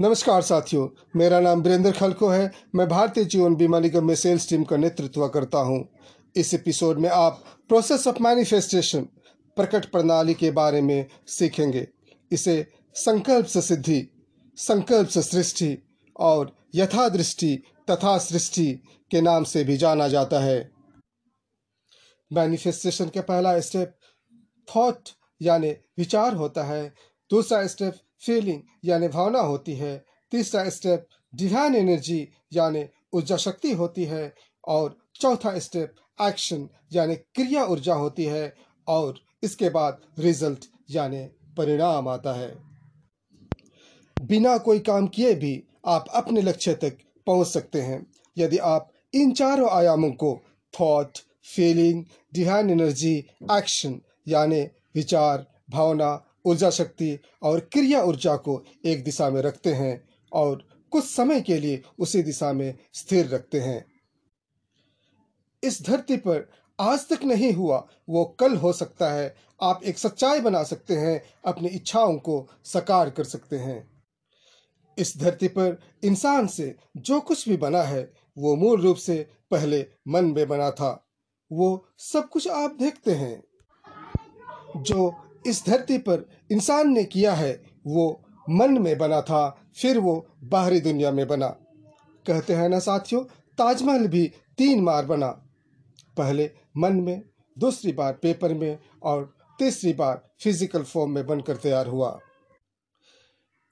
नमस्कार साथियों, मेरा नाम वीरेंद्र खलको है। मैं भारतीय जीवन बीमा निगम में सेल्स टीम का नेतृत्व करता हूँ। इस एपिसोड में आप प्रोसेस ऑफ़ मैनिफेस्टेशन प्रकट प्रणाली के बारे में सीखेंगे। इसे संकल्प से सिद्धि, संकल्प से सृष्टि और यथा दृष्टि तथा सृष्टि के नाम से भी जाना जाता है। मैनिफेस्टेशन का पहला स्टेप थॉट यानी विचार होता है। दूसरा स्टेप फीलिंग यानी भावना होती है। तीसरा स्टेप डिवाइन एनर्जी यानी ऊर्जा शक्ति होती है। और चौथा स्टेप एक्शन यानी क्रिया ऊर्जा होती है। और इसके बाद रिज़ल्ट यानी परिणाम आता है। बिना कोई काम किए भी आप अपने लक्ष्य तक पहुँच सकते हैं। यदि आप इन चारों आयामों को thought feeling divine energy action यानी विचार, भावना ऊर्जा शक्ति और क्रिया ऊर्जा को एक दिशा में रखते हैं और कुछ समय के लिए उसी दिशा में स्थिर रखते हैं। इस धरती पर आज तक नहीं हुआ, वो कल हो सकता है। आप एक सच्चाई बना सकते हैं, अपनी इच्छाओं को साकार कर सकते हैं। इस धरती पर इंसान से जो कुछ भी बना है, वो मूल रूप से पहले मन में बना था। वो सब कुछ आप देखते हैं। जो इस धरती पर इंसान ने किया है, वो मन में बना था, फिर वो बाहरी दुनिया में बना। कहते हैं ना साथियों, ताजमहल भी तीन बार बना। पहले मन में, दूसरी बार पेपर में और तीसरी बार फ़िज़िकल फॉर्म में बनकर तैयार हुआ।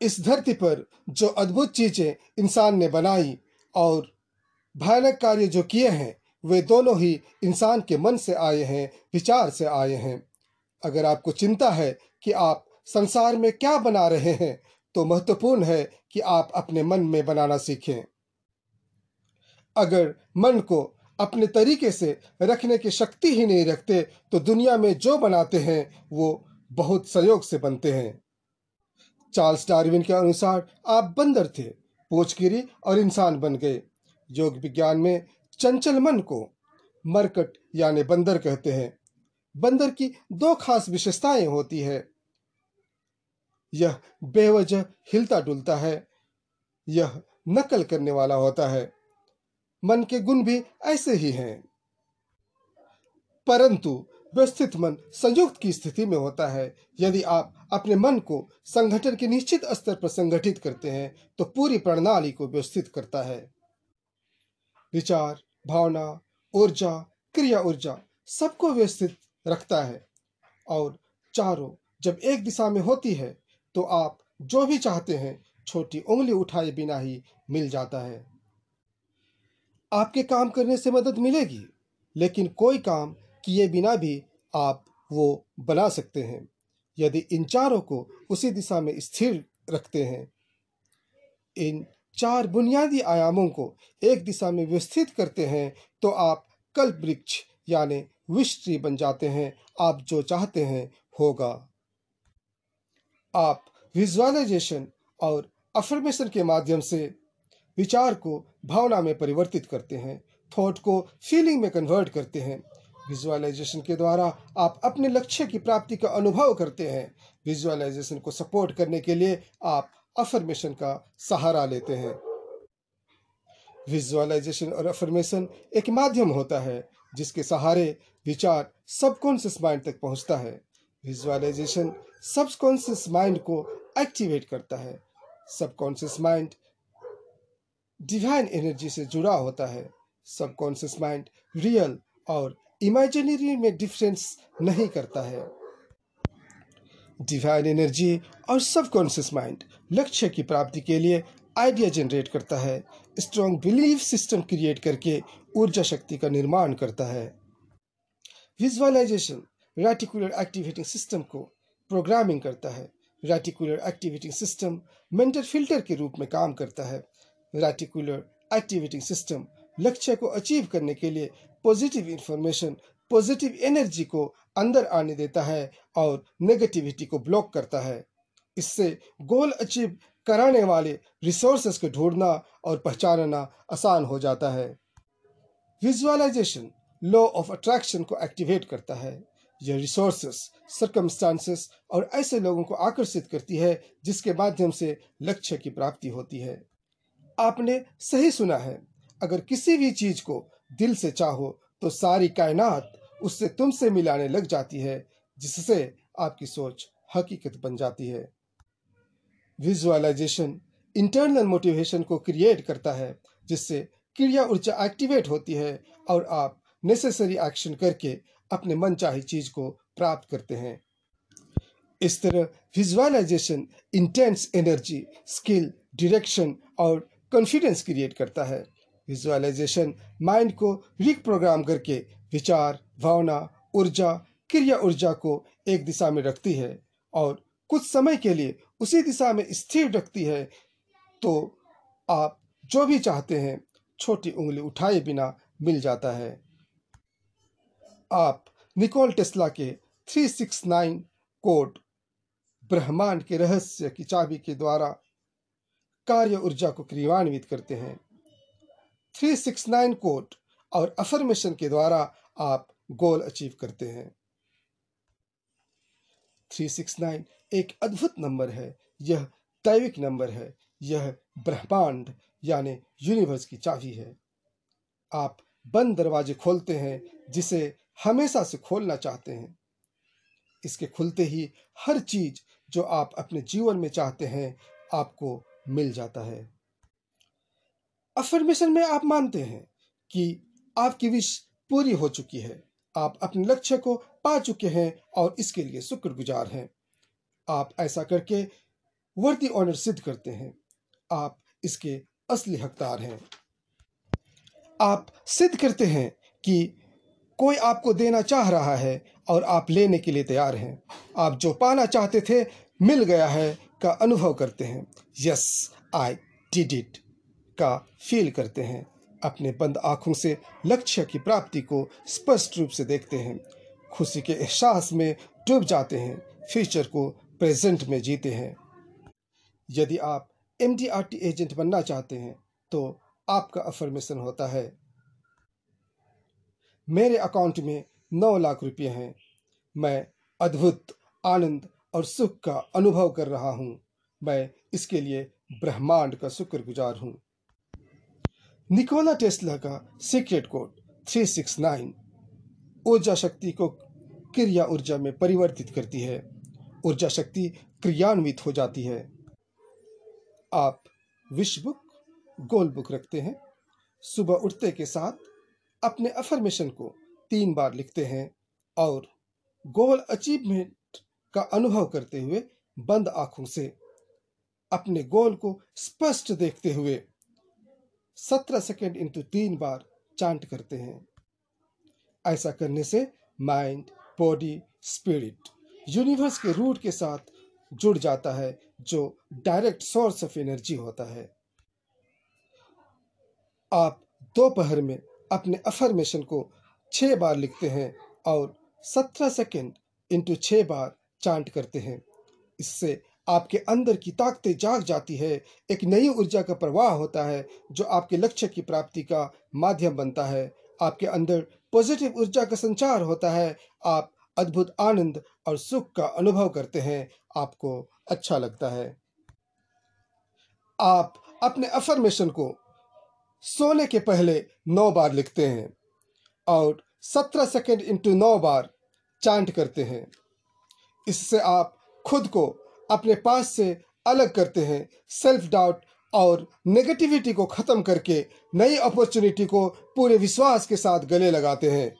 इस धरती पर जो अद्भुत चीज़ें इंसान ने बनाई और भयानक कार्य जो किए हैं, वे दोनों ही इंसान के मन से आए हैं, विचार से आए हैं। अगर आपको चिंता है कि आप संसार में क्या बना रहे हैं तो महत्वपूर्ण है कि आप अपने मन में बनाना सीखें। अगर मन को अपने तरीके से रखने की शक्ति ही नहीं रखते तो दुनिया में जो बनाते हैं, वो बहुत सहयोग से बनते हैं। चार्ल्स डार्विन के अनुसार आप बंदर थे, पोचगिरी और इंसान बन गए। योग विज्ञान में चंचल मन को मरकट यानी बंदर कहते हैं। बंदर की दो खास विशेषताएँ होती है। यह बेवजह हिलता डुलता है, यह नकल करने वाला होता है। मन के गुण भी ऐसे ही हैं। परंतु व्यवस्थित मन संयुक्त की स्थिति में होता है। यदि आप अपने मन को संगठन के निश्चित स्तर पर संगठित करते हैं तो पूरी प्रणाली को व्यवस्थित करता है। विचार, भावना, ऊर्जा क्रिया ऊर्जा सबको व्यवस्थित रखता है। और चारों जब एक दिशा में होती है तो आप जो भी चाहते हैं, छोटी उंगली उठाए बिना ही मिल जाता है। आपके काम करने से मदद मिलेगी, लेकिन कोई काम किए बिना भी आप वो बना सकते हैं। यदि इन चारों को उसी दिशा में स्थिर रखते हैं, इन चार बुनियादी आयामों को एक दिशा में व्यवस्थित करते हैं तो आप कल्प वृक्ष, यानी विश ट्री बन जाते हैं। आप जो चाहते हैं, होगा। आप विजुअलाइजेशन और अफर्मेशन के माध्यम से विचार को भावना में परिवर्तित करते हैं, थॉट को फीलिंग में कन्वर्ट करते हैं। विजुअलाइजेशन के द्वारा आप अपने लक्ष्य की प्राप्ति का अनुभव करते हैं। विजुअलाइजेशन को सपोर्ट करने के लिए आप अफर्मेशन का सहारा लेते हैं। विजुअलाइजेशन और अफर्मेशन एक माध्यम होता है। जिसके सहारे विचार सबकॉन्शियस माइंड तक पहुँचता है। विजुअलाइजेशन सबकॉन्शियस माइंड को एक्टिवेट करता है। सबकॉन्शियस माइंड डिवाइन एनर्जी से जुड़ा होता है। सबकॉन्शियस माइंड रियल और इमेजिनरी में डिफरेंस नहीं करता है। डिवाइन एनर्जी और सबकॉन्शियस माइंड लक्ष्य की प्राप्ति के लिए आइडिया जनरेट करता है स्ट्रॉन्ग बिलीफ सिस्टम क्रिएट करके ऊर्जा शक्ति का निर्माण करता है। विजुअलाइजेशन रेटिकुलर एक्टिवेटिंग सिस्टम को प्रोग्रामिंग करता है। Reticular activating system mental filter के रूप में काम करता है। रेटिकुलर एक्टिवेटिंग सिस्टम लक्ष्य को अचीव करने के लिए पॉजिटिव इंफॉर्मेशन पॉजिटिव एनर्जी को अंदर आने देता है और नेगेटिविटी को ब्लॉक करता है। इससे गोल अचीव कराने वाले रिसोर्सेस को ढूंढना और पहचानना आसान हो जाता है। विजुअलाइजेशन लॉ ऑफ़ अट्रैक्शन को एक्टिवेट करता है। यह रिसोर्सेस सरकमस्टांसेस और ऐसे लोगों को आकर्षित करती है, जिसके माध्यम से लक्ष्य की प्राप्ति होती है। आपने सही सुना है, अगर किसी भी चीज़ को दिल से चाहो तो सारी कायनात उससे तुमसे मिलाने लग जाती है, जिससे आपकी सोच हकीकत बन जाती है। विजुअलाइजेशन इंटरनल मोटिवेशन को क्रिएट करता है, जिससे क्रिया ऊर्जा एक्टिवेट होती है और आप नेसेसरी एक्शन करके अपने मन चाही चीज़ को प्राप्त करते हैं। इस तरह visualisation intense energy skill direction और कॉन्फिडेंस क्रिएट करता है। विजुअलाइजेशन माइंड को रिप्रोग्राम करके विचार, भावना, ऊर्जा, क्रिया ऊर्जा को एक दिशा में रखती है और कुछ समय के लिए उसी दिशा में स्थिर रखती है तो आप जो भी चाहते हैं, छोटी उंगली उठाए बिना मिल जाता है। आप निकोल टेस्ला के 369 कोड ब्रह्मांड के रहस्य की चाबी के द्वारा कार्य ऊर्जा को क्रियान्वित करते हैं। 369 कोड और अफर्मेशन के द्वारा आप गोल अचीव करते हैं। 369 एक अद्भुत नंबर है। यह दैविक नंबर है। यह ब्रह्मांड, यानी यूनिवर्स की चाबी है। आप बंद दरवाजे खोलते हैं, जिसे हमेशा से खोलना चाहते हैं। इसके खुलते ही हर चीज़ जो आप अपने जीवन में चाहते हैं, आपको मिल जाता है। अफर्मेशन में आप मानते हैं कि आपकी विश पूरी हो चुकी है। आप अपने लक्ष्य को पा चुके हैं और इसके लिए शुक्रगुजार हैं। आप ऐसा करके वर्दी ऑनर सिद्ध करते हैं। आप इसके असली हकदार हैं। आप सिद्ध करते हैं कि कोई आपको देना चाह रहा है और आप लेने के लिए तैयार हैं। आप जो पाना चाहते थे, मिल गया है का अनुभव करते हैं। यस, आई डिड इट का फील करते हैं। अपने बंद आँखों से लक्ष्य की प्राप्ति को स्पष्ट रूप से देखते हैं। खुशी के एहसास में डूब जाते हैं फ्यूचर को प्रेजेंट में जीते हैं। यदि आप एमडीआरटी एजेंट बनना चाहते हैं तो आपका अफर्मेशन होता है। मेरे अकाउंट में नौ लाख रुपये हैं। मैं अद्भुत, आनंद और सुख का अनुभव कर रहा हूँ। मैं इसके लिए ब्रह्मांड का शुक्रगुजार हूँ। निकोला टेस्ला का सीक्रेट कोड 369 ऊर्जा शक्ति को क्रिया ऊर्जा में परिवर्तित करती है। ऊर्जा शक्ति क्रियान्वित हो जाती है। आप विश बुक गोल बुक रखते हैं। सुबह उठते के साथ अपने अफर्मेशन को तीन बार लिखते हैं और गोल अचीवमेंट का अनुभव करते हुए बंद आँखों से अपने गोल को स्पष्ट देखते हुए सत्रह सेकेंड इंटू तीन बार चांट करते हैं। ऐसा करने से माइंड बॉडी स्पिरिट यूनिवर्स के रूट के साथ जुड़ जाता है, जो डायरेक्ट सोर्स ऑफ़ एनर्जी होता है। आप दोपहर में अपने अफर्मेशन को छह बार लिखते हैं और सत्रह सेकेंड इंटू छः बार चांट करते हैं। इससे आपके अंदर की ताकतें जाग जाती है, एक नई ऊर्जा का प्रवाह होता है, जो आपके लक्ष्य की प्राप्ति का माध्यम बनता है। आपके अंदर पॉजिटिव ऊर्जा का संचार होता है। आप अद्भुत आनंद और सुख का अनुभव करते हैं। आपको अच्छा लगता है। आप अपने अफर्मेशन को सोने के पहले नौ बार लिखते हैं और सत्रह सेकेंड इंटू नौ बार चांट करते हैं। इससे आप खुद को अपने पास से अलग करते हैं। सेल्फ डाउट और नेगेटिविटी को ख़त्म करके नई अपॉर्चुनिटी को पूरे विश्वास के साथ गले लगाते हैं।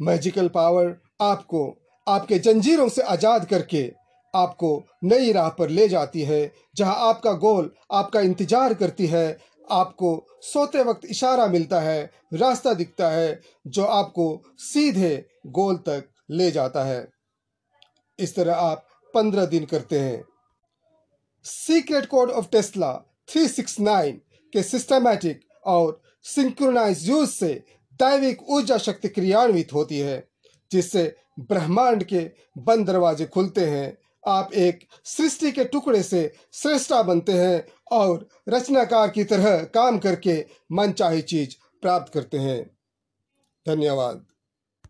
मैजिकल पावर आपको, आपके जंजीरों से आज़ाद करके आपको नई राह पर ले जाती है, जहाँ आपका गोल, आपका इंतज़ार करती है, आपको सोते वक्त इशारा मिलता है, रास्ता दिखता है, जो आपको सीधे गोल तक ले जाता है। इस तरह आप पंद्रह दिन करते हैं। सीक्रेट कोड ऑफ़ टेस्ला 369 के सिस्टमैटिक और सिंक्रोनाइज यूज़ से दैविक ऊर्जा शक्ति क्रियान्वित होती है, जिससे ब्रह्मांड के बंद दरवाजे खुलते हैं। आप एक सृष्टि के टुकड़े से श्रेष्ठा बनते हैं और रचनाकार की तरह काम करके मनचाही चीज़ प्राप्त करते हैं। धन्यवाद।